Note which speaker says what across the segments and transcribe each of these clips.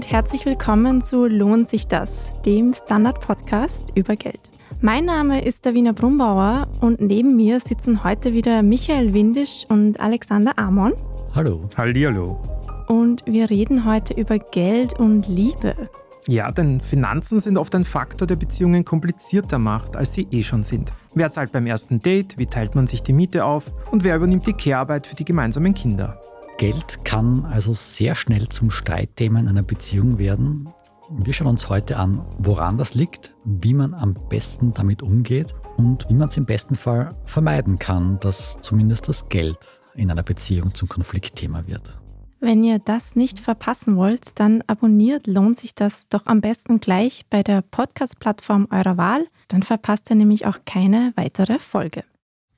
Speaker 1: Und herzlich willkommen zu Lohnt sich das, dem Standard-Podcast über Geld. Mein Name ist Davina Brumbauer und neben mir sitzen heute wieder Michael Windisch und Alexander Amon.
Speaker 2: Hallo.
Speaker 3: Hallihallo.
Speaker 1: Und wir reden heute über Geld und Liebe.
Speaker 3: Ja, denn Finanzen sind oft ein Faktor, der Beziehungen komplizierter macht, als sie eh schon sind. Wer zahlt beim ersten Date? Wie teilt man sich die Miete auf? Und wer übernimmt die Care-Arbeit für die gemeinsamen Kinder?
Speaker 2: Geld kann also sehr schnell zum Streitthema in einer Beziehung werden. Wir schauen uns heute an, woran das liegt, wie man am besten damit umgeht und wie man es im besten Fall vermeiden kann, dass zumindest das Geld in einer Beziehung zum Konfliktthema wird.
Speaker 1: Wenn ihr das nicht verpassen wollt, dann abonniert lohnt sich das doch am besten gleich bei der Podcast-Plattform eurer Wahl. Dann verpasst ihr nämlich auch keine weitere Folge.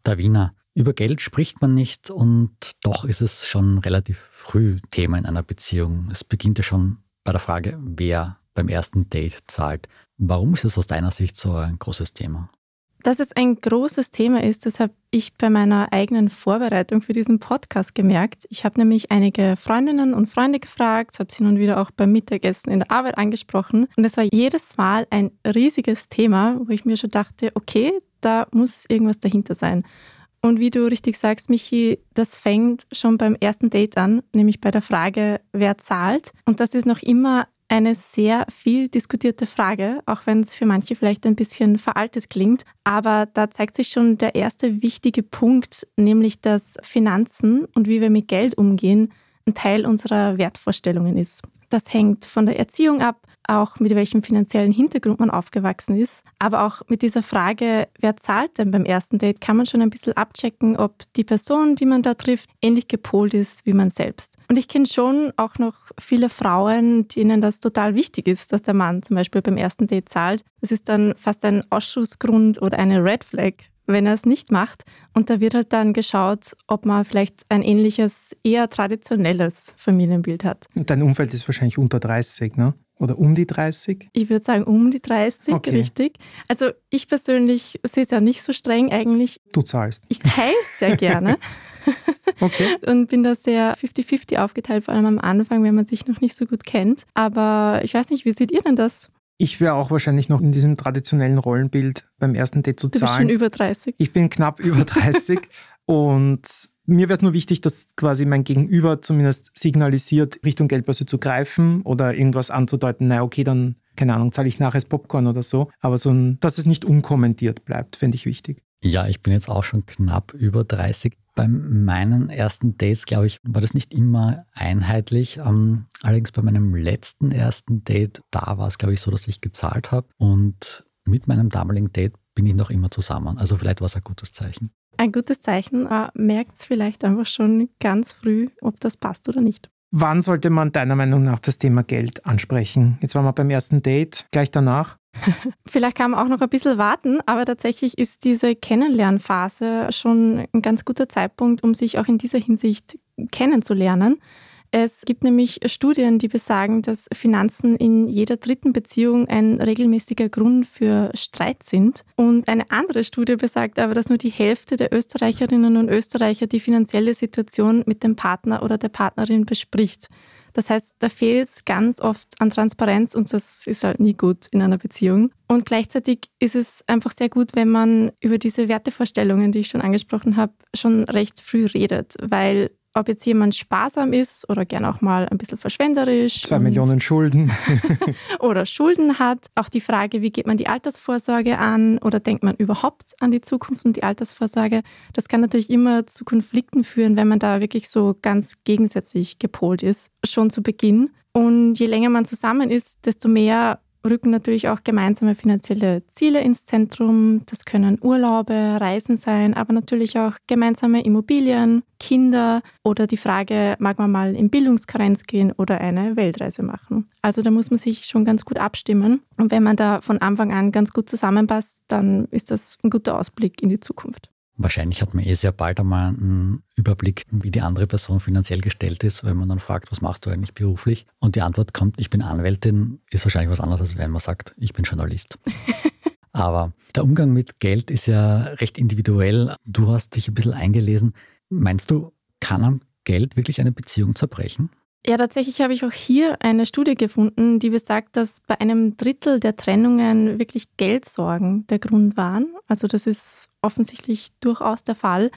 Speaker 2: Davina, über Geld spricht man nicht und doch ist es schon relativ früh Thema in einer Beziehung. Es beginnt ja schon bei der Frage, wer beim ersten Date zahlt. Warum ist es aus deiner Sicht so ein großes Thema?
Speaker 1: Dass es ein großes Thema ist, das habe ich bei meiner eigenen Vorbereitung für diesen Podcast gemerkt. Ich habe nämlich einige Freundinnen und Freunde gefragt, habe sie nun wieder auch beim Mittagessen in der Arbeit angesprochen. Und es war jedes Mal ein riesiges Thema, wo ich mir schon dachte, okay, da muss irgendwas dahinter sein. Und wie du richtig sagst, Michi, das fängt schon beim ersten Date an, nämlich bei der Frage, wer zahlt. Und das ist noch immer eine sehr viel diskutierte Frage, auch wenn es für manche vielleicht ein bisschen veraltet klingt. Aber da zeigt sich schon der erste wichtige Punkt, nämlich dass Finanzen und wie wir mit Geld umgehen ein Teil unserer Wertvorstellungen ist. Das hängt von der Erziehung ab, auch mit welchem finanziellen Hintergrund man aufgewachsen ist. Aber auch mit dieser Frage, wer zahlt denn beim ersten Date, kann man schon ein bisschen abchecken, ob die Person, die man da trifft, ähnlich gepolt ist wie man selbst. Und ich kenne schon auch noch viele Frauen, denen das total wichtig ist, dass der Mann zum Beispiel beim ersten Date zahlt. Das ist dann fast ein Ausschussgrund oder eine Red Flag, wenn er es nicht macht. Und da wird halt dann geschaut, ob man vielleicht ein ähnliches, eher traditionelles Familienbild hat.
Speaker 3: Dein Umfeld ist wahrscheinlich unter 30, ne? Oder um die 30?
Speaker 1: Ich würde sagen um die 30, okay. richtig. Also ich persönlich sehe es ja nicht so streng eigentlich.
Speaker 3: Du zahlst.
Speaker 1: Ich teile es sehr gerne.
Speaker 3: okay.
Speaker 1: Und bin da sehr 50-50 aufgeteilt, vor allem am Anfang, wenn man sich noch nicht so gut kennt. Aber ich weiß nicht, wie seht ihr denn das?
Speaker 3: Ich wäre auch wahrscheinlich noch in diesem traditionellen Rollenbild beim ersten Date zu zahlen. Du bist
Speaker 1: schon über 30.
Speaker 3: Ich bin knapp über 30 und mir wäre es nur wichtig, dass quasi mein Gegenüber zumindest signalisiert, Richtung Geldbörse zu greifen oder irgendwas anzudeuten, na okay, dann, keine Ahnung, zahle ich nachher das Popcorn oder so. Aber so ein, dass es nicht unkommentiert bleibt, fände ich wichtig.
Speaker 2: Ja, ich bin jetzt auch schon knapp über 30. Bei meinen ersten Dates, glaube ich, war das nicht immer einheitlich. Ähm, allerdings bei meinem letzten ersten Date, da war es, glaube ich, so, dass ich gezahlt habe. Und mit meinem damaligen Date bin ich noch immer zusammen. Also vielleicht war es ein gutes Zeichen.
Speaker 1: Ein gutes Zeichen. Äh, Merkt es vielleicht einfach schon ganz früh, ob das passt oder nicht.
Speaker 3: Wann sollte man deiner Meinung nach das Thema Geld ansprechen? Jetzt waren wir beim ersten Date, gleich danach.
Speaker 1: Vielleicht kann man auch noch ein bisschen warten, aber tatsächlich ist diese Kennenlernphase schon ein ganz guter Zeitpunkt, um sich auch in dieser Hinsicht kennenzulernen. Es gibt nämlich Studien, die besagen, dass Finanzen in jeder dritten Beziehung ein regelmäßiger Grund für Streit sind. Und eine andere Studie besagt aber, dass nur die Hälfte der Österreicherinnen und Österreicher die finanzielle Situation mit dem Partner oder der Partnerin bespricht. Das heißt, da fehlt es ganz oft an Transparenz und das ist halt nie gut in einer Beziehung. Und gleichzeitig ist es einfach sehr gut, wenn man über diese Wertevorstellungen, die ich schon angesprochen habe, schon recht früh redet, weil ob jetzt jemand sparsam ist oder gern auch mal ein bisschen verschwenderisch.
Speaker 3: Zwei Millionen Schulden.
Speaker 1: oder Schulden hat. Auch die Frage, wie geht man die Altersvorsorge an oder denkt man überhaupt an die Zukunft und die Altersvorsorge. Das kann natürlich immer zu Konflikten führen, wenn man da wirklich so ganz gegensätzlich gepolt ist, schon zu Beginn. Und je länger man zusammen ist, desto mehr rücken natürlich auch gemeinsame finanzielle Ziele ins Zentrum. Das können Urlaube, Reisen sein, aber natürlich auch gemeinsame Immobilien, Kinder oder die Frage, mag man mal in Bildungskarenz gehen oder eine Weltreise machen. Also da muss man sich schon ganz gut abstimmen. Und wenn man da von Anfang an ganz gut zusammenpasst, dann ist das ein guter Ausblick in die Zukunft.
Speaker 2: Wahrscheinlich hat man eh sehr bald einmal einen Überblick, wie die andere Person finanziell gestellt ist, wenn man dann fragt, was machst du eigentlich beruflich? Und die Antwort kommt, ich bin Anwältin, ist wahrscheinlich was anderes, als wenn man sagt, ich bin Journalist. Aber der Umgang mit Geld ist ja recht individuell. Du hast dich ein bisschen eingelesen. Meinst du, kann am Geld wirklich eine Beziehung zerbrechen?
Speaker 1: Ja, tatsächlich habe ich auch hier eine Studie gefunden, die besagt, dass bei einem Drittel der Trennungen wirklich Geldsorgen der Grund waren. Also das ist offensichtlich durchaus der Fall.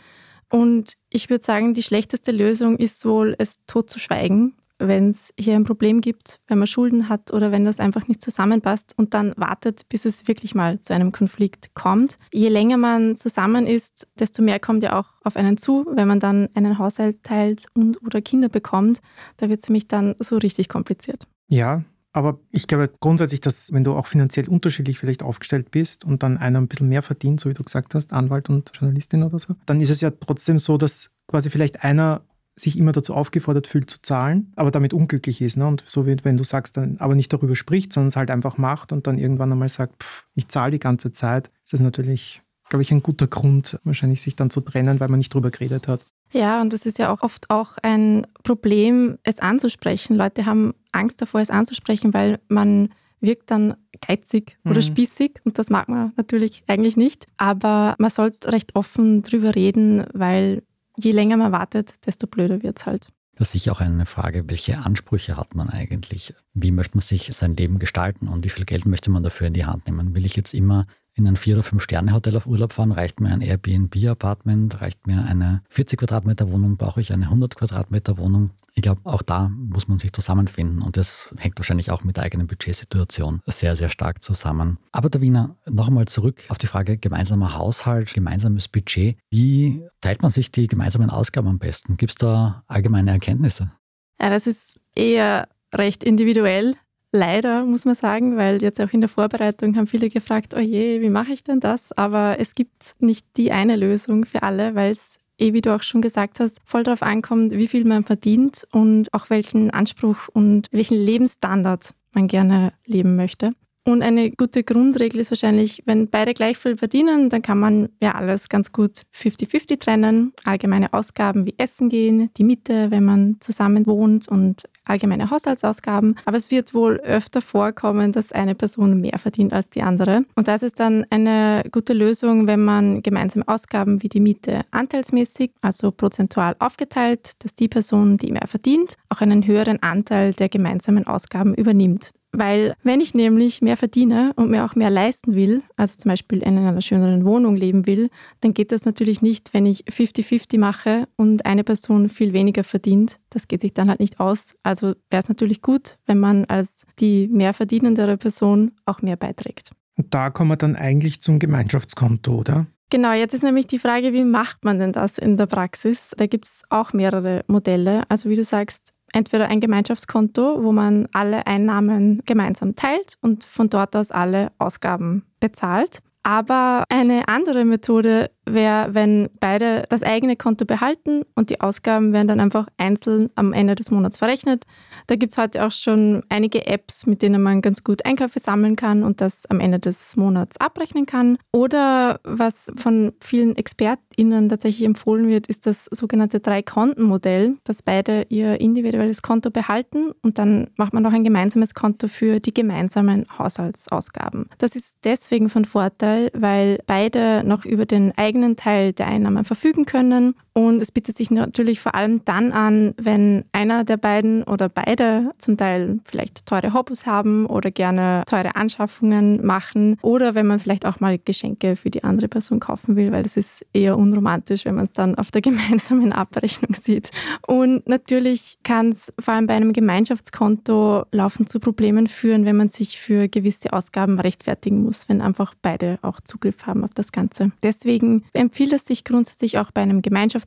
Speaker 1: Und ich würde sagen, die schlechteste Lösung ist wohl, es totzuschweigen wenn es hier ein Problem gibt, wenn man Schulden hat oder wenn das einfach nicht zusammenpasst und dann wartet, bis es wirklich mal zu einem Konflikt kommt. Je länger man zusammen ist, desto mehr kommt ja auch auf einen zu, wenn man dann einen Haushalt teilt und oder Kinder bekommt. Da wird es nämlich dann so richtig kompliziert.
Speaker 3: Ja, aber ich glaube grundsätzlich, dass wenn du auch finanziell unterschiedlich vielleicht aufgestellt bist und dann einer ein bisschen mehr verdient, so wie du gesagt hast, Anwalt und Journalistin oder so, dann ist es ja trotzdem so, dass quasi vielleicht einer sich immer dazu aufgefordert fühlt zu zahlen, aber damit unglücklich ist. Ne? Und so wie wenn du sagst, dann aber nicht darüber spricht, sondern es halt einfach macht und dann irgendwann einmal sagt, pff, ich zahle die ganze Zeit, ist das natürlich, glaube ich, ein guter Grund, wahrscheinlich sich dann zu trennen, weil man nicht drüber geredet hat.
Speaker 1: Ja, und das ist ja auch oft auch ein Problem, es anzusprechen. Leute haben Angst davor, es anzusprechen, weil man wirkt dann geizig oder mhm. spießig und das mag man natürlich eigentlich nicht. Aber man sollte recht offen drüber reden, weil je länger man wartet, desto blöder wird es halt.
Speaker 2: Das ist sicher auch eine Frage, welche Ansprüche hat man eigentlich? Wie möchte man sich sein Leben gestalten und wie viel Geld möchte man dafür in die Hand nehmen? Will ich jetzt immer in ein Vier- oder Fünf-Sterne-Hotel auf Urlaub fahren, reicht mir ein Airbnb-Apartment, reicht mir eine 40 Quadratmeter Wohnung, brauche ich eine 100 Quadratmeter Wohnung. Ich glaube, auch da muss man sich zusammenfinden und das hängt wahrscheinlich auch mit der eigenen Budgetsituation sehr, sehr stark zusammen. Aber Davina, noch einmal zurück auf die Frage gemeinsamer Haushalt, gemeinsames Budget. Wie teilt man sich die gemeinsamen Ausgaben am besten? Gibt es da allgemeine Erkenntnisse?
Speaker 1: Ja, das ist eher recht individuell. Leider, muss man sagen, weil jetzt auch in der Vorbereitung haben viele gefragt, oh je, wie mache ich denn das? Aber es gibt nicht die eine Lösung für alle, weil es eh, wie du auch schon gesagt hast, voll darauf ankommt, wie viel man verdient und auch welchen Anspruch und welchen Lebensstandard man gerne leben möchte. Und eine gute Grundregel ist wahrscheinlich, wenn beide gleich viel verdienen, dann kann man ja alles ganz gut 50-50 trennen. Allgemeine Ausgaben wie Essen gehen, die Miete, wenn man zusammen wohnt und allgemeine Haushaltsausgaben. Aber es wird wohl öfter vorkommen, dass eine Person mehr verdient als die andere. Und da ist dann eine gute Lösung, wenn man gemeinsame Ausgaben wie die Miete anteilsmäßig, also prozentual aufgeteilt, dass die Person, die mehr verdient, auch einen höheren Anteil der gemeinsamen Ausgaben übernimmt. Weil wenn ich nämlich mehr verdiene und mir auch mehr leisten will, also zum Beispiel in einer schöneren Wohnung leben will, dann geht das natürlich nicht, wenn ich 50-50 mache und eine Person viel weniger verdient. Das geht sich dann halt nicht aus. Also wäre es natürlich gut, wenn man als die mehr verdienendere Person auch mehr beiträgt.
Speaker 3: Und da kommen wir dann eigentlich zum Gemeinschaftskonto, oder?
Speaker 1: Genau, jetzt ist nämlich die Frage, wie macht man denn das in der Praxis? Da gibt es auch mehrere Modelle. Also wie du sagst, entweder ein Gemeinschaftskonto, wo man alle Einnahmen gemeinsam teilt und von dort aus alle Ausgaben bezahlt. Aber eine andere Methode wäre, wenn beide das eigene Konto behalten und die Ausgaben werden dann einfach einzeln am Ende des Monats verrechnet. Da gibt es heute auch schon einige Apps, mit denen man ganz gut Einkäufe sammeln kann und das am Ende des Monats abrechnen kann. Oder was von vielen ExpertInnen tatsächlich empfohlen wird, ist das sogenannte Drei-Konten-Modell, dass beide ihr individuelles Konto behalten und dann macht man noch ein gemeinsames Konto für die gemeinsamen Haushaltsausgaben. Das ist deswegen von Vorteil, weil beide noch über den eigenen eigenen Teil der Einnahmen verfügen können. Und es bietet sich natürlich vor allem dann an, wenn einer der beiden oder beide zum Teil vielleicht teure Hobbys haben oder gerne teure Anschaffungen machen oder wenn man vielleicht auch mal Geschenke für die andere Person kaufen will, weil das ist eher unromantisch, wenn man es dann auf der gemeinsamen Abrechnung sieht. Und natürlich kann es vor allem bei einem Gemeinschaftskonto laufend zu Problemen führen, wenn man sich für gewisse Ausgaben rechtfertigen muss, wenn einfach beide auch Zugriff haben auf das Ganze. Deswegen empfiehlt es sich grundsätzlich auch bei einem Gemeinschaftskonto,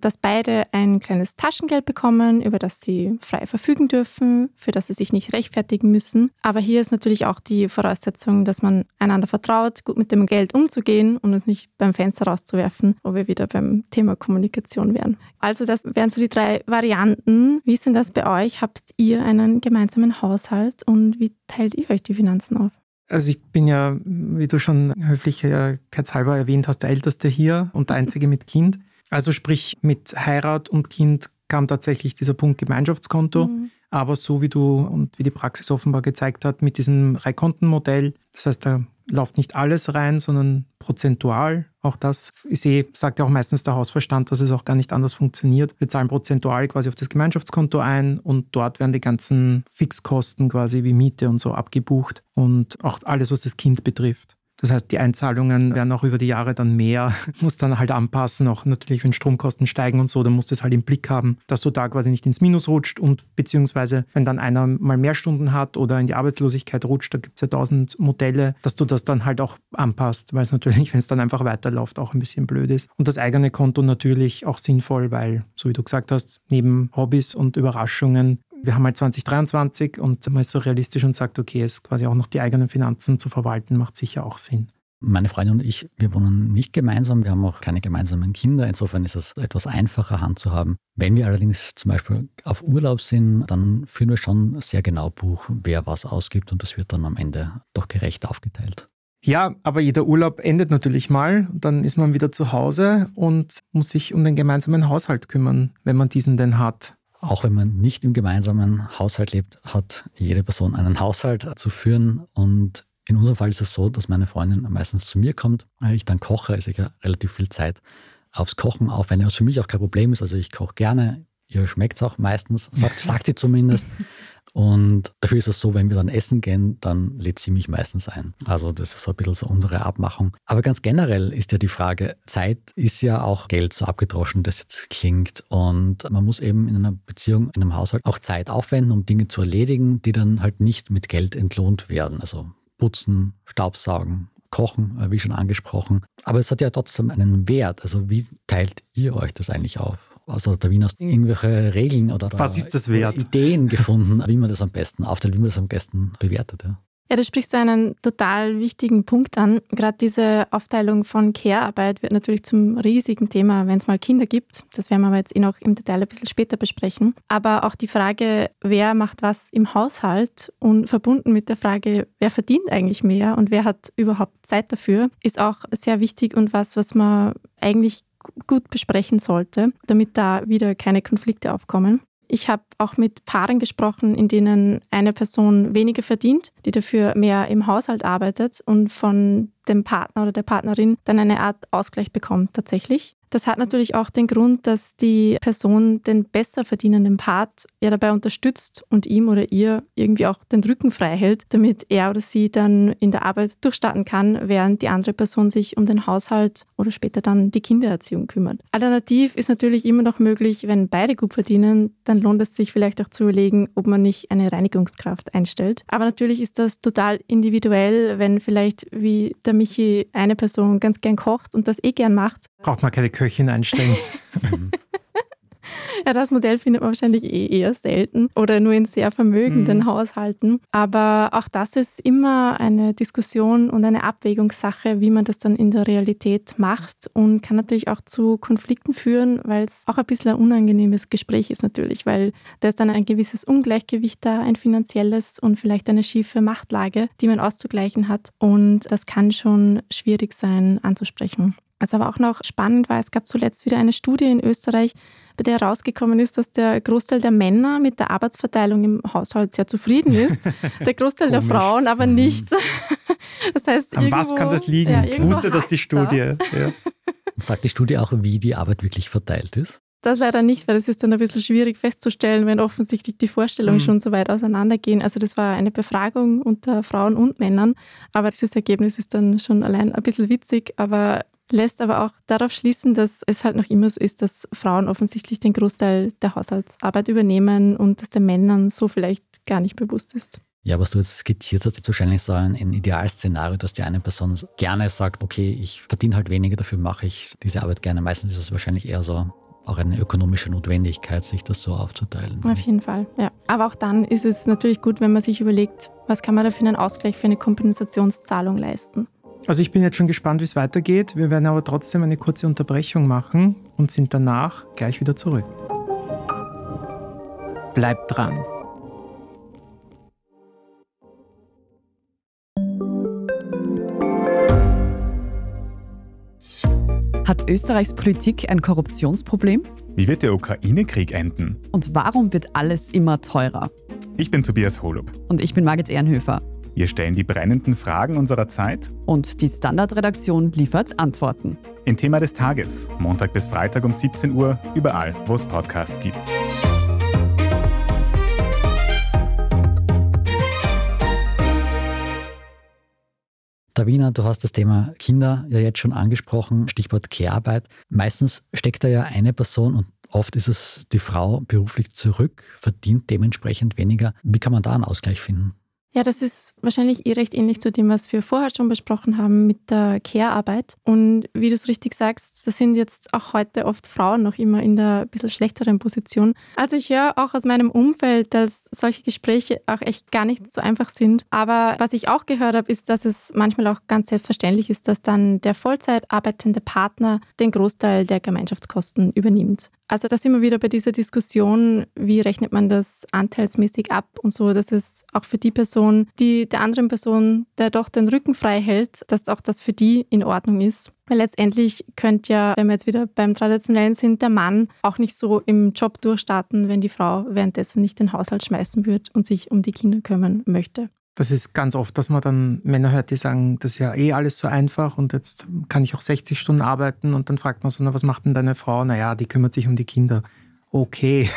Speaker 1: dass beide ein kleines Taschengeld bekommen, über das sie frei verfügen dürfen, für das sie sich nicht rechtfertigen müssen. Aber hier ist natürlich auch die Voraussetzung, dass man einander vertraut, gut mit dem Geld umzugehen und es nicht beim Fenster rauszuwerfen, wo wir wieder beim Thema Kommunikation wären. Also das wären so die drei Varianten. Wie ist denn das bei euch? Habt ihr einen gemeinsamen Haushalt und wie teilt ihr euch die Finanzen auf?
Speaker 3: Also ich bin ja, wie du schon höflichkeitshalber erwähnt hast, der Älteste hier und der Einzige mit Kind. Also sprich, mit Heirat und Kind kam tatsächlich dieser Punkt Gemeinschaftskonto. Mhm. Aber so wie du und wie die Praxis offenbar gezeigt hat, mit diesem Dreikontenmodell, das heißt, da läuft nicht alles rein, sondern prozentual. Auch das ist eh, sagt ja auch meistens der Hausverstand, dass es auch gar nicht anders funktioniert. Wir zahlen prozentual quasi auf das Gemeinschaftskonto ein und dort werden die ganzen Fixkosten quasi wie Miete und so abgebucht und auch alles, was das Kind betrifft. Das heißt, die Einzahlungen werden auch über die Jahre dann mehr, muss dann halt anpassen, auch natürlich, wenn Stromkosten steigen und so, dann musst du es halt im Blick haben, dass du da quasi nicht ins Minus rutscht und beziehungsweise, wenn dann einer mal mehr Stunden hat oder in die Arbeitslosigkeit rutscht, da gibt es ja tausend Modelle, dass du das dann halt auch anpasst, weil es natürlich, wenn es dann einfach weiterläuft, auch ein bisschen blöd ist. Und das eigene Konto natürlich auch sinnvoll, weil, so wie du gesagt hast, neben Hobbys und Überraschungen wir haben halt 2023 und man ist so realistisch und sagt, okay, es quasi auch noch die eigenen Finanzen zu verwalten, macht sicher auch Sinn.
Speaker 2: Meine Freundin und ich, wir wohnen nicht gemeinsam, wir haben auch keine gemeinsamen Kinder. Insofern ist es etwas einfacher Hand zu haben. Wenn wir allerdings zum Beispiel auf Urlaub sind, dann führen wir schon sehr genau Buch, wer was ausgibt und das wird dann am Ende doch gerecht aufgeteilt.
Speaker 3: Ja, aber jeder Urlaub endet natürlich mal. Dann ist man wieder zu Hause und muss sich um den gemeinsamen Haushalt kümmern, wenn man diesen denn hat.
Speaker 2: Auch wenn man nicht im gemeinsamen Haushalt lebt, hat jede Person einen Haushalt zu führen. Und in unserem Fall ist es so, dass meine Freundin meistens zu mir kommt. Ich dann koche, ist ja relativ viel Zeit aufs Kochen aufwende, was für mich auch kein Problem ist. Also ich koche gerne, ihr schmeckt es auch meistens, sagt, sagt sie zumindest. Und dafür ist es so, wenn wir dann essen gehen, dann lädt sie mich meistens ein. Also das ist so ein bisschen so unsere Abmachung. Aber ganz generell ist ja die Frage, Zeit ist ja auch Geld, so abgedroschen das jetzt klingt. Und man muss eben in einer Beziehung, in einem Haushalt auch Zeit aufwenden, um Dinge zu erledigen, die dann halt nicht mit Geld entlohnt werden. Also putzen, Staubsaugen, Kochen, äh, wie schon angesprochen. Aber es hat ja trotzdem einen Wert. Also wie teilt ihr euch das eigentlich auf? Also der Wien hast irgendwelche Regeln oder,
Speaker 3: Was ist das wert?
Speaker 2: Ideen gefunden, wie man das am besten aufteilt, wie man das am besten bewertet. Ja.
Speaker 1: Ja, du sprichst einen total wichtigen Punkt an. Gerade diese Aufteilung von Care-Arbeit wird natürlich zum riesigen Thema, wenn es mal Kinder gibt. Das werden wir aber jetzt eh noch im Detail ein bisschen später besprechen. Aber auch die Frage, wer macht was im Haushalt und verbunden mit der Frage, wer verdient eigentlich mehr und wer hat überhaupt Zeit dafür, ist auch sehr wichtig und was, was man eigentlich gut besprechen sollte, damit da wieder keine Konflikte aufkommen. Ich habe auch mit Paaren gesprochen, in denen eine Person weniger verdient, die dafür mehr im Haushalt arbeitet und von dem Partner oder der Partnerin dann eine Art Ausgleich bekommt tatsächlich. Das hat natürlich auch den Grund, dass die Person den besser verdienenden Part ja dabei unterstützt und ihm oder ihr irgendwie auch den Rücken frei hält, damit er oder sie dann in der Arbeit durchstarten kann, während die andere Person sich um den Haushalt oder später dann die Kindererziehung kümmert. Alternativ ist natürlich immer noch möglich, wenn beide gut verdienen, dann lohnt es sich vielleicht auch zu überlegen, ob man nicht eine Reinigungskraft einstellt. Aber natürlich ist das total individuell, wenn vielleicht wie der Michi eine Person ganz gern kocht und das eh gern macht.
Speaker 3: Braucht man keine Köchin einstellen.
Speaker 1: ja, das Modell findet man wahrscheinlich eh eher selten oder nur in sehr vermögenden mhm. Haushalten. Aber auch das ist immer eine Diskussion und eine Abwägungssache, wie man das dann in der Realität macht und kann natürlich auch zu Konflikten führen, weil es auch ein bisschen ein unangenehmes Gespräch ist natürlich, weil da ist dann ein gewisses Ungleichgewicht da, ein finanzielles und vielleicht eine schiefe Machtlage, die man auszugleichen hat. Und das kann schon schwierig sein anzusprechen. Was aber auch noch spannend war, es gab zuletzt wieder eine Studie in Österreich, bei der herausgekommen ist, dass der Großteil der Männer mit der Arbeitsverteilung im Haushalt sehr zufrieden ist, der Großteil der Frauen aber mhm. nicht.
Speaker 3: Das heißt, An irgendwo, was kann das liegen? Ja, Wusste das die Studie? Ja.
Speaker 2: Sagt die Studie auch, wie die Arbeit wirklich verteilt ist?
Speaker 1: Das leider nicht, weil es ist dann ein bisschen schwierig festzustellen, wenn offensichtlich die Vorstellungen mhm. schon so weit auseinandergehen. Also das war eine Befragung unter Frauen und Männern, aber dieses Ergebnis ist dann schon allein ein bisschen witzig, aber lässt aber auch darauf schließen, dass es halt noch immer so ist, dass Frauen offensichtlich den Großteil der Haushaltsarbeit übernehmen und dass den Männern so vielleicht gar nicht bewusst ist.
Speaker 2: Ja, was du jetzt skizziert hast, ist wahrscheinlich so ein, ein Idealszenario, dass die eine Person gerne sagt, okay, ich verdiene halt weniger, dafür mache ich diese Arbeit gerne. Meistens ist es wahrscheinlich eher so auch eine ökonomische Notwendigkeit, sich das so aufzuteilen.
Speaker 1: Auf jeden Fall, ja. Aber auch dann ist es natürlich gut, wenn man sich überlegt, was kann man da für einen Ausgleich, für eine Kompensationszahlung leisten.
Speaker 3: Also ich bin jetzt schon gespannt, wie es weitergeht. Wir werden aber trotzdem eine kurze Unterbrechung machen und sind danach gleich wieder zurück. Bleibt dran.
Speaker 4: Hat Österreichs Politik ein Korruptionsproblem?
Speaker 5: Wie wird der Ukraine-Krieg enden?
Speaker 4: Und warum wird alles immer teurer?
Speaker 5: Ich bin Tobias Holub.
Speaker 4: Und ich bin Margit Ehrenhöfer.
Speaker 5: Wir stellen die brennenden Fragen unserer Zeit.
Speaker 4: Und die Standardredaktion liefert Antworten.
Speaker 5: Im Thema des Tages, Montag bis Freitag um 17 Uhr, überall, wo es Podcasts gibt.
Speaker 2: Davina, du hast das Thema Kinder ja jetzt schon angesprochen, Stichwort Care-Arbeit. Meistens steckt da ja eine Person und oft ist es die Frau beruflich zurück, verdient dementsprechend weniger. Wie kann man da einen Ausgleich finden?
Speaker 1: Ja, das ist wahrscheinlich eh recht ähnlich zu dem, was wir vorher schon besprochen haben mit der Care-Arbeit. Und wie du es richtig sagst, da sind jetzt auch heute oft Frauen noch immer in der bisschen schlechteren Position. Also ich höre auch aus meinem Umfeld, dass solche Gespräche auch echt gar nicht so einfach sind. Aber was ich auch gehört habe, ist, dass es manchmal auch ganz selbstverständlich ist, dass dann der Vollzeit arbeitende Partner den Großteil der Gemeinschaftskosten übernimmt. Also da sind wir wieder bei dieser Diskussion, wie rechnet man das anteilsmäßig ab und so, dass es auch für die Person, die der anderen Person, der doch den Rücken frei hält, dass auch das für die in Ordnung ist. Weil letztendlich könnte ja, wenn wir jetzt wieder beim Traditionellen sind, der Mann auch nicht so im Job durchstarten, wenn die Frau währenddessen nicht den Haushalt schmeißen wird und sich um die Kinder kümmern möchte.
Speaker 3: Das ist ganz oft, dass man dann Männer hört, die sagen, das ist ja eh alles so einfach und jetzt kann ich auch 60 Stunden arbeiten und dann fragt man so, na, was macht denn deine Frau? Naja, die kümmert sich um die Kinder okay.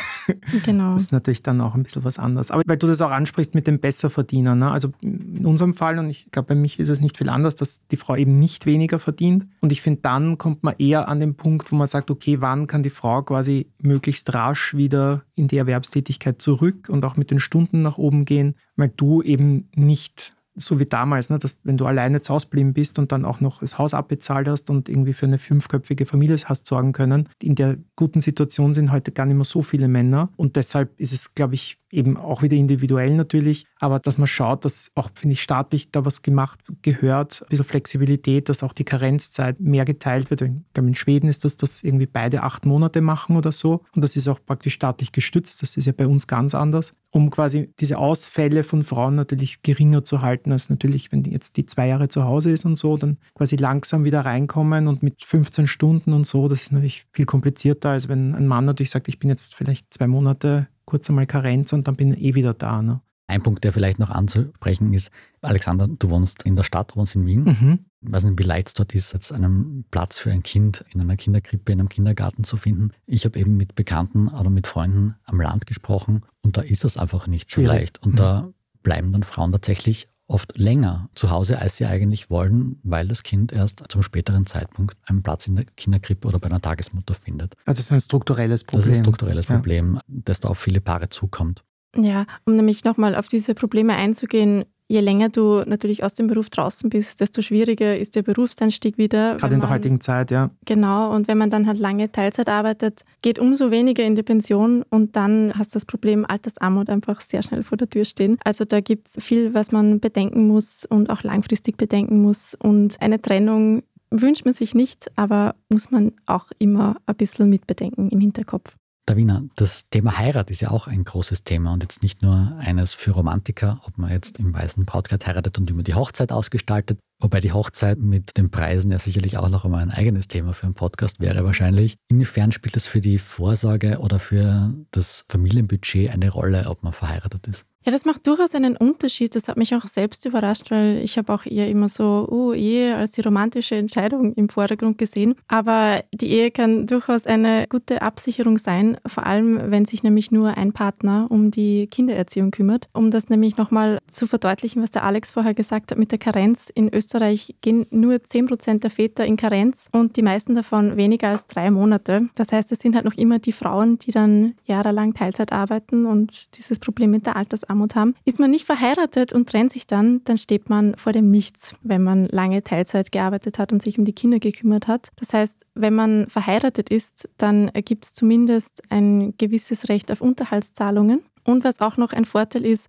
Speaker 1: Genau.
Speaker 3: Das ist natürlich dann auch ein bisschen was anderes. Aber weil du das auch ansprichst mit dem Besserverdiener, ne? also in unserem Fall, und ich glaube, bei mich ist es nicht viel anders, dass die Frau eben nicht weniger verdient. Und ich finde, dann kommt man eher an den Punkt, wo man sagt, okay, wann kann die Frau quasi möglichst rasch wieder in die Erwerbstätigkeit zurück und auch mit den Stunden nach oben gehen, weil du eben nicht so wie damals, ne, dass wenn du alleine zu Hause geblieben bist und dann auch noch das Haus abbezahlt hast und irgendwie für eine fünfköpfige Familie hast sorgen können. In der guten Situation sind heute gar nicht mehr so viele Männer und deshalb ist es, glaube ich, eben auch wieder individuell natürlich, aber dass man schaut, dass auch, finde ich, staatlich da was gemacht gehört, ein bisschen Flexibilität, dass auch die Karenzzeit mehr geteilt wird. In Schweden ist das, dass irgendwie beide acht Monate machen oder so. Und das ist auch praktisch staatlich gestützt, das ist ja bei uns ganz anders, um quasi diese Ausfälle von Frauen natürlich geringer zu halten, als natürlich, wenn jetzt die zwei Jahre zu Hause ist und so, dann quasi langsam wieder reinkommen und mit 15 Stunden und so, das ist natürlich viel komplizierter, als wenn ein Mann natürlich sagt, ich bin jetzt vielleicht zwei Monate kurz einmal Karenz und dann bin ich eh wieder da. Ne?
Speaker 2: Ein Punkt, der vielleicht noch anzusprechen ist, Alexander, du wohnst in der Stadt, du wohnst in Wien.
Speaker 3: Mhm.
Speaker 2: Ich weiß nicht, wie leid es dort ist, jetzt einen Platz für ein Kind in einer Kinderkrippe, in einem Kindergarten zu finden. Ich habe eben mit Bekannten oder mit Freunden am Land gesprochen und da ist es einfach nicht so
Speaker 3: Schwierig.
Speaker 2: leicht. Und
Speaker 3: Mhm.
Speaker 2: da bleiben dann Frauen tatsächlich oft länger zu Hause, als sie eigentlich wollen, weil das Kind erst zum späteren Zeitpunkt einen Platz in der Kinderkrippe oder bei einer Tagesmutter findet.
Speaker 3: Also das ist ein strukturelles Problem.
Speaker 2: Das ist ein strukturelles
Speaker 3: Ja.
Speaker 2: Problem, das da auf viele Paare zukommt.
Speaker 1: Ja, um nämlich nochmal auf diese Probleme einzugehen, je länger du natürlich aus dem Beruf draußen bist, desto schwieriger ist der Berufseinstieg wieder.
Speaker 3: Gerade in der
Speaker 1: man-
Speaker 3: heutigen Zeit, ja.
Speaker 1: Genau, und wenn man dann halt lange Teilzeit arbeitet, geht umso weniger in die Pension und dann hast du das Problem Altersarmut einfach sehr schnell vor der Tür stehen. Also da gibt es viel, was man bedenken muss und auch langfristig bedenken muss. Und eine Trennung wünscht man sich nicht, aber muss man auch immer ein bisschen mitbedenken im Hinterkopf.
Speaker 2: Davina, das Thema Heirat ist ja auch ein großes Thema und jetzt nicht nur eines für Romantiker, ob man jetzt im weißen Brautkleid heiratet und man die Hochzeit ausgestaltet, wobei die Hochzeit mit den Preisen ja sicherlich auch noch einmal ein eigenes Thema für einen Podcast wäre wahrscheinlich. Inwiefern spielt das für die Vorsorge oder für das Familienbudget eine Rolle, ob man verheiratet ist?
Speaker 1: Ja, das macht durchaus einen Unterschied. Das hat mich auch selbst überrascht, weil ich habe auch eher immer so, oh, Ehe als die romantische Entscheidung im Vordergrund gesehen. Aber die Ehe kann durchaus eine gute Absicherung sein, vor allem wenn sich nämlich nur ein Partner um die Kindererziehung kümmert. Um das nämlich nochmal zu verdeutlichen, was der Alex vorher gesagt hat mit der Karenz. In Österreich gehen nur 10 Prozent der Väter in Karenz und die meisten davon weniger als drei Monate. Das heißt, es sind halt noch immer die Frauen, die dann jahrelang Teilzeit arbeiten und dieses Problem mit der Altersarmut haben. Ist man nicht verheiratet und trennt sich dann, dann steht man vor dem Nichts, wenn man lange Teilzeit gearbeitet hat und sich um die Kinder gekümmert hat. Das heißt, wenn man verheiratet ist, dann gibt es zumindest ein gewisses Recht auf Unterhaltszahlungen. Und was auch noch ein Vorteil ist,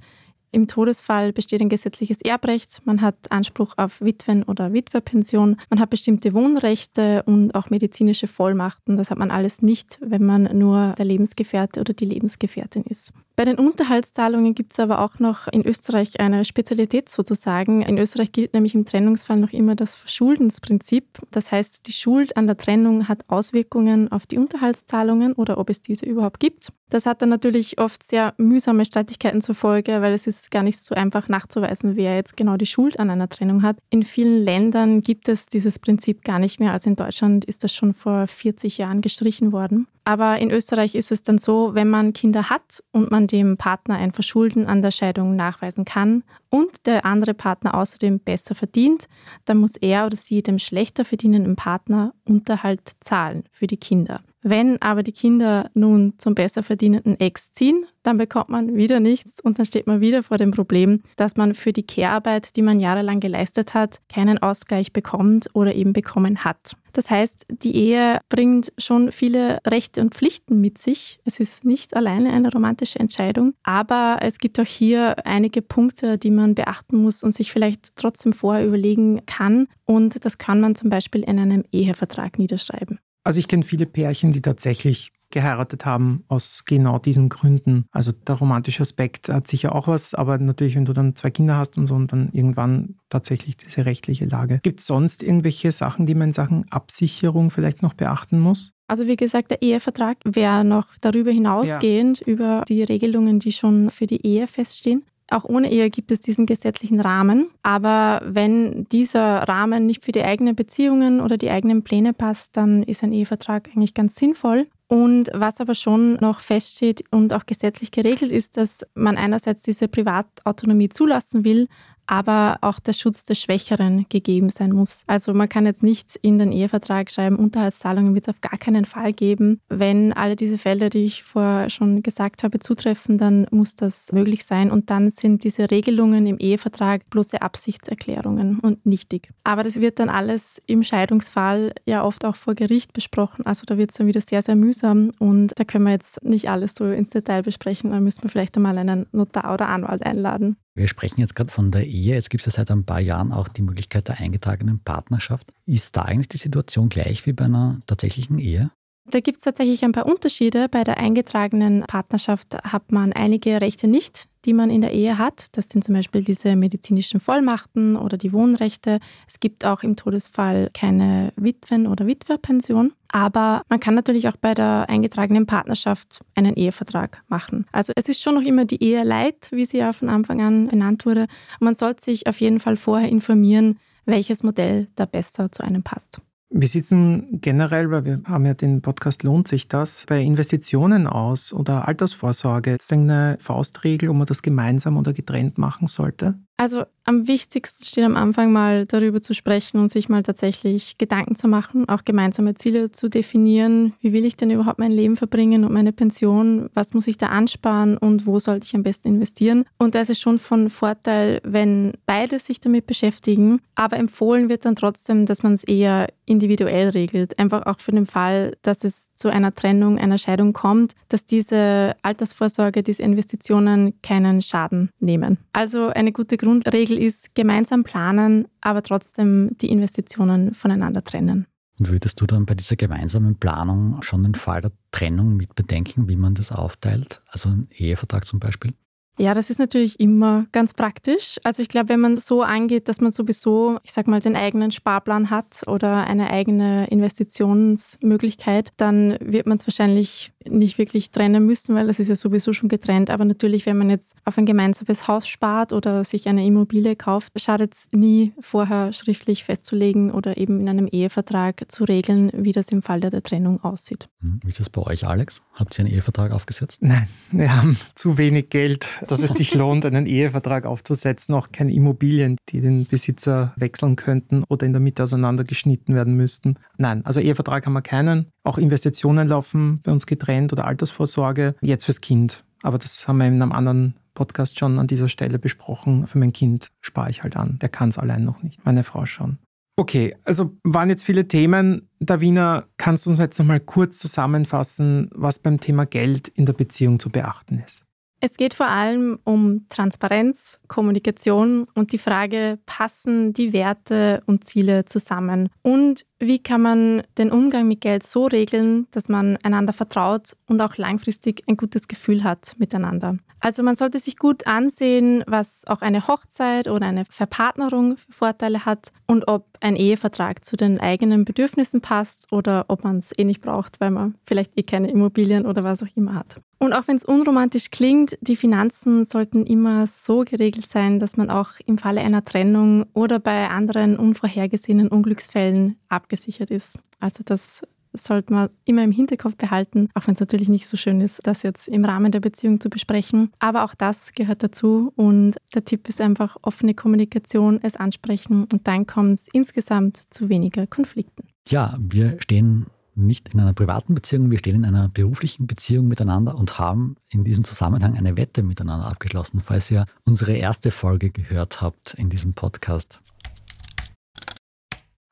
Speaker 1: im Todesfall besteht ein gesetzliches Erbrecht, man hat Anspruch auf Witwen- oder Witwerpension, man hat bestimmte Wohnrechte und auch medizinische Vollmachten. Das hat man alles nicht, wenn man nur der Lebensgefährte oder die Lebensgefährtin ist. Bei den Unterhaltszahlungen gibt es aber auch noch in Österreich eine Spezialität sozusagen. In Österreich gilt nämlich im Trennungsfall noch immer das Verschuldensprinzip. Das heißt, die Schuld an der Trennung hat Auswirkungen auf die Unterhaltszahlungen oder ob es diese überhaupt gibt. Das hat dann natürlich oft sehr mühsame Streitigkeiten zur Folge, weil es ist gar nicht so einfach nachzuweisen, wer jetzt genau die Schuld an einer Trennung hat. In vielen Ländern gibt es dieses Prinzip gar nicht mehr. Also in Deutschland ist das schon vor 40 Jahren gestrichen worden. Aber in Österreich ist es dann so, wenn man Kinder hat und man dem Partner ein Verschulden an der Scheidung nachweisen kann und der andere Partner außerdem besser verdient, dann muss er oder sie dem schlechter verdienenden Partner Unterhalt zahlen für die Kinder. Wenn aber die Kinder nun zum besser verdienenden Ex ziehen, dann bekommt man wieder nichts und dann steht man wieder vor dem Problem, dass man für die Care-Arbeit, die man jahrelang geleistet hat, keinen Ausgleich bekommt oder eben bekommen hat. Das heißt, die Ehe bringt schon viele Rechte und Pflichten mit sich. Es ist nicht alleine eine romantische Entscheidung, aber es gibt auch hier einige Punkte, die man beachten muss und sich vielleicht trotzdem vorher überlegen kann. Und das kann man zum Beispiel in einem Ehevertrag niederschreiben.
Speaker 3: Also ich kenne viele Pärchen, die tatsächlich geheiratet haben aus genau diesen Gründen. Also der romantische Aspekt hat sicher auch was, aber natürlich, wenn du dann zwei Kinder hast und so und dann irgendwann tatsächlich diese rechtliche Lage. Gibt es sonst irgendwelche Sachen, die man in Sachen Absicherung vielleicht noch beachten muss?
Speaker 1: Also wie gesagt, der Ehevertrag wäre noch darüber hinausgehend ja. über die Regelungen, die schon für die Ehe feststehen. Auch ohne Ehe gibt es diesen gesetzlichen Rahmen. Aber wenn dieser Rahmen nicht für die eigenen Beziehungen oder die eigenen Pläne passt, dann ist ein Ehevertrag eigentlich ganz sinnvoll. Und was aber schon noch feststeht und auch gesetzlich geregelt ist, dass man einerseits diese Privatautonomie zulassen will, aber auch der Schutz des Schwächeren gegeben sein muss. Also man kann jetzt nicht in den Ehevertrag schreiben, Unterhaltszahlungen wird es auf gar keinen Fall geben. Wenn alle diese Fälle, die ich vorher schon gesagt habe, zutreffen, dann muss das möglich sein und dann sind diese Regelungen im Ehevertrag bloße Absichtserklärungen und nichtig. Aber das wird dann alles im Scheidungsfall ja oft auch vor Gericht besprochen. Also da wird es dann wieder sehr, sehr mühsam und da können wir jetzt nicht alles so ins Detail besprechen. Da müssen wir vielleicht einmal einen Notar oder Anwalt einladen.
Speaker 2: Wir sprechen jetzt gerade von der Ehe. Jetzt gibt es ja seit ein paar Jahren auch die Möglichkeit der eingetragenen Partnerschaft. Ist da eigentlich die Situation gleich wie bei einer tatsächlichen Ehe?
Speaker 1: Da gibt es tatsächlich ein paar Unterschiede. Bei der eingetragenen Partnerschaft hat man einige Rechte nicht, die man in der Ehe hat. Das sind zum Beispiel diese medizinischen Vollmachten oder die Wohnrechte. Es gibt auch im Todesfall keine Witwen- oder Witwerpension. Aber man kann natürlich auch bei der eingetragenen Partnerschaft einen Ehevertrag machen. Also es ist schon noch immer die Ehe leid, wie sie ja von Anfang an benannt wurde. man sollte sich auf jeden Fall vorher informieren, welches Modell da besser zu einem passt.
Speaker 3: Es denn generell, weil wir haben ja den Podcast Lohnt sich das, bei Investitionen aus oder Altersvorsorge? Ist denn eine Faustregel, ob man das gemeinsam oder getrennt machen sollte?
Speaker 1: Also am wichtigsten steht am Anfang mal darüber zu sprechen und sich mal tatsächlich Gedanken zu machen, auch gemeinsame Ziele zu definieren. Wie will ich denn überhaupt mein Leben verbringen und meine Pension? Was muss ich da ansparen und wo sollte ich am besten investieren? Und da ist es schon von Vorteil, wenn beide sich damit beschäftigen. Aber empfohlen wird dann trotzdem, dass man es eher individuell regelt. Einfach auch für den Fall, dass es zu einer Trennung, einer Scheidung kommt, dass diese Altersvorsorge, diese Investitionen keinen Schaden nehmen. Also eine gute Grundregel ist, gemeinsam planen, aber trotzdem die Investitionen voneinander trennen.
Speaker 2: Und würdest du dann bei dieser gemeinsamen Planung schon den Fall der Trennung mit bedenken, wie man das aufteilt? Also ein Ehevertrag zum Beispiel?
Speaker 1: Ja, das ist natürlich immer ganz praktisch. Also ich glaube, wenn man so angeht, dass man sowieso, ich sag mal, den eigenen Sparplan hat oder eine eigene Investitionsmöglichkeit, dann wird man es wahrscheinlich nicht wirklich trennen müssen, weil das ist ja sowieso schon getrennt. Aber natürlich, wenn man jetzt auf ein gemeinsames Haus spart oder sich eine Immobilie kauft, schadet es nie, vorher schriftlich festzulegen oder eben in einem Ehevertrag zu regeln, wie das im Fall der Trennung aussieht.
Speaker 2: Hm, wie ist das bei euch, Alex? Habt ihr einen Ehevertrag aufgesetzt?
Speaker 3: Nein, wir haben zu wenig Geld, dass es sich lohnt, einen Ehevertrag aufzusetzen. Auch keine Immobilien, die den Besitzer wechseln könnten oder in der Mitte auseinandergeschnitten werden müssten. Nein, also Ehevertrag haben wir keinen. Auch Investitionen laufen bei uns getrennt oder Altersvorsorge. Jetzt fürs Kind. Aber das haben wir in einem anderen Podcast schon an dieser Stelle besprochen. Für mein Kind spare ich halt an. Der kann es allein noch nicht. Meine Frau schon. Okay, also waren jetzt viele Themen. Davina, kannst du uns jetzt nochmal kurz zusammenfassen, was beim Thema Geld in der Beziehung zu beachten ist?
Speaker 1: Es geht vor allem um Transparenz, Kommunikation und die Frage, passen die Werte und Ziele zusammen? Und wie kann man den Umgang mit Geld so regeln, dass man einander vertraut und auch langfristig ein gutes Gefühl hat miteinander. Also man sollte sich gut ansehen, was auch eine Hochzeit oder eine Verpartnerung für Vorteile hat und ob ein Ehevertrag zu den eigenen Bedürfnissen passt oder ob man es eh nicht braucht, weil man vielleicht eh keine Immobilien oder was auch immer hat. Und auch wenn es unromantisch klingt, die Finanzen sollten immer so geregelt sein, dass man auch im Falle einer Trennung oder bei anderen unvorhergesehenen Unglücksfällen abgesichert ist. Also das sollte man immer im Hinterkopf behalten, auch wenn es natürlich nicht so schön ist, das jetzt im Rahmen der Beziehung zu besprechen. Aber auch das gehört dazu und der Tipp ist einfach offene Kommunikation, es ansprechen und dann kommt es insgesamt zu weniger Konflikten.
Speaker 2: Ja, wir stehen nicht in einer privaten Beziehung, wir stehen in einer beruflichen Beziehung miteinander und haben in diesem Zusammenhang eine Wette miteinander abgeschlossen, falls ihr unsere erste Folge gehört habt in diesem Podcast.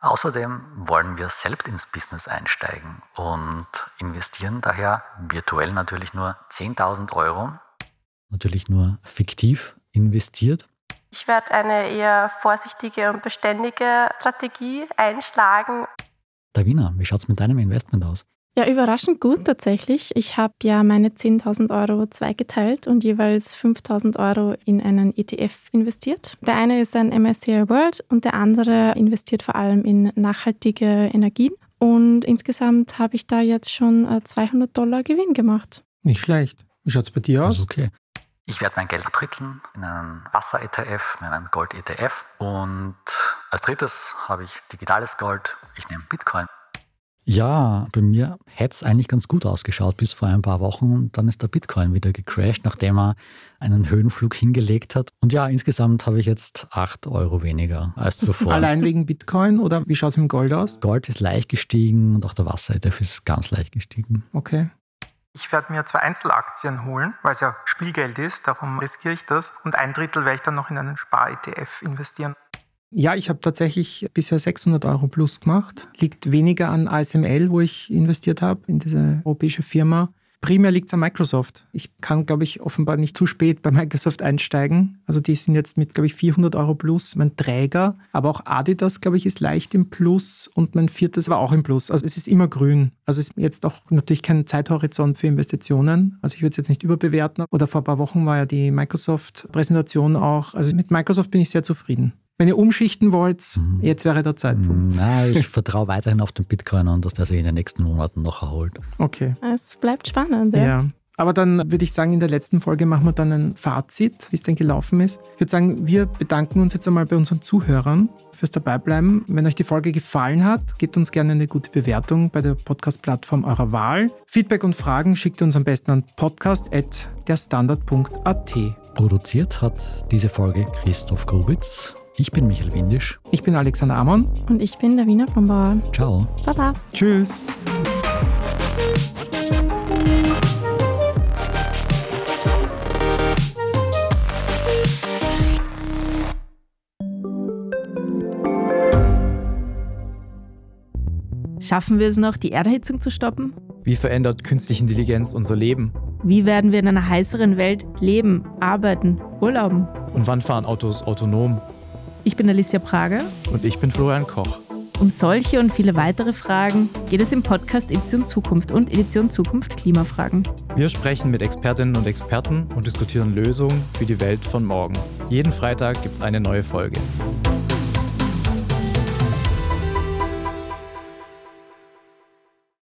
Speaker 2: Außerdem wollen wir selbst ins Business einsteigen und investieren daher virtuell natürlich nur 10.000 Euro, natürlich nur fiktiv investiert.
Speaker 1: Ich werde eine eher vorsichtige und beständige Strategie einschlagen.
Speaker 2: Davina, wie schaut es mit deinem Investment aus?
Speaker 1: Ja, überraschend gut tatsächlich. Ich habe ja meine 10.000 Euro zweigeteilt und jeweils 5.000 Euro in einen ETF investiert. Der eine ist ein MSCI World und der andere investiert vor allem in nachhaltige Energien. Und insgesamt habe ich da jetzt schon 200 äh, Dollar Gewinn gemacht.
Speaker 3: Nicht schlecht. Wie schaut es bei dir aus?
Speaker 2: okay. Ich werde mein Geld dritteln in einen Wasser-ETF, in einen Gold-ETF. Und als drittes habe ich digitales Gold. Ich nehme Bitcoin. Ja, bei mir hätte es eigentlich ganz gut ausgeschaut bis vor ein paar Wochen und dann ist der Bitcoin wieder gecrashed, nachdem er einen Höhenflug hingelegt hat. Und ja, insgesamt habe ich jetzt 8 Euro weniger als zuvor.
Speaker 3: Allein wegen Bitcoin oder wie schaut es mit Gold aus?
Speaker 2: Gold ist leicht gestiegen und auch der Wasser-ETF ist ganz leicht gestiegen.
Speaker 3: Okay.
Speaker 6: Ich werde mir zwei Einzelaktien holen, weil es ja Spielgeld ist, darum riskiere ich das. Und ein Drittel werde ich dann noch in einen Spar-ETF investieren.
Speaker 3: Ja, ich habe tatsächlich bisher 600 Euro plus gemacht. Liegt weniger an ASML, wo ich investiert habe, in diese europäische Firma. Primär liegt es an Microsoft. Ich kann, glaube ich, offenbar nicht zu spät bei Microsoft einsteigen. Also die sind jetzt mit, glaube ich, 400 Euro plus mein Träger. Aber auch Adidas, glaube ich, ist leicht im Plus und mein viertes war auch im Plus. Also es ist immer grün. Also es ist jetzt auch natürlich kein Zeithorizont für Investitionen. Also ich würde es jetzt nicht überbewerten. Oder vor ein paar Wochen war ja die Microsoft-Präsentation auch. Also mit Microsoft bin ich sehr zufrieden. Wenn ihr umschichten wollt, mhm. jetzt wäre der Zeitpunkt.
Speaker 2: Mhm. Na, ich vertraue weiterhin auf den Bitcoin und dass der sich in den nächsten Monaten noch erholt.
Speaker 3: Okay.
Speaker 1: Es bleibt spannend. Ja.
Speaker 3: ja. Aber dann würde ich sagen, in der letzten Folge machen wir dann ein Fazit, wie es denn gelaufen ist. Ich würde sagen, wir bedanken uns jetzt einmal bei unseren Zuhörern fürs Dabei-Bleiben. Wenn euch die Folge gefallen hat, gebt uns gerne eine gute Bewertung bei der Podcast-Plattform eurer Wahl. Feedback und Fragen schickt ihr uns am besten an podcast.derstandard.at.
Speaker 2: Produziert hat diese Folge Christoph Grubitz. Ich bin Michael Windisch.
Speaker 3: Ich bin Alexander Amon.
Speaker 1: Und ich bin der Wiener Brumbauer.
Speaker 2: Ciao.
Speaker 1: Baba.
Speaker 3: Tschüss.
Speaker 4: Schaffen wir es noch, die Erderhitzung zu stoppen?
Speaker 7: Wie verändert künstliche Intelligenz unser Leben?
Speaker 4: Wie werden wir in einer heißeren Welt leben, arbeiten, urlauben?
Speaker 7: Und wann fahren Autos autonom?
Speaker 4: Ich bin Alicia Prager.
Speaker 7: Und ich bin Florian Koch.
Speaker 4: Um solche und viele weitere Fragen geht es im Podcast Edition Zukunft und Edition Zukunft Klimafragen.
Speaker 7: Wir sprechen mit Expertinnen und Experten und diskutieren Lösungen für die Welt von morgen. Jeden Freitag gibt es eine neue Folge.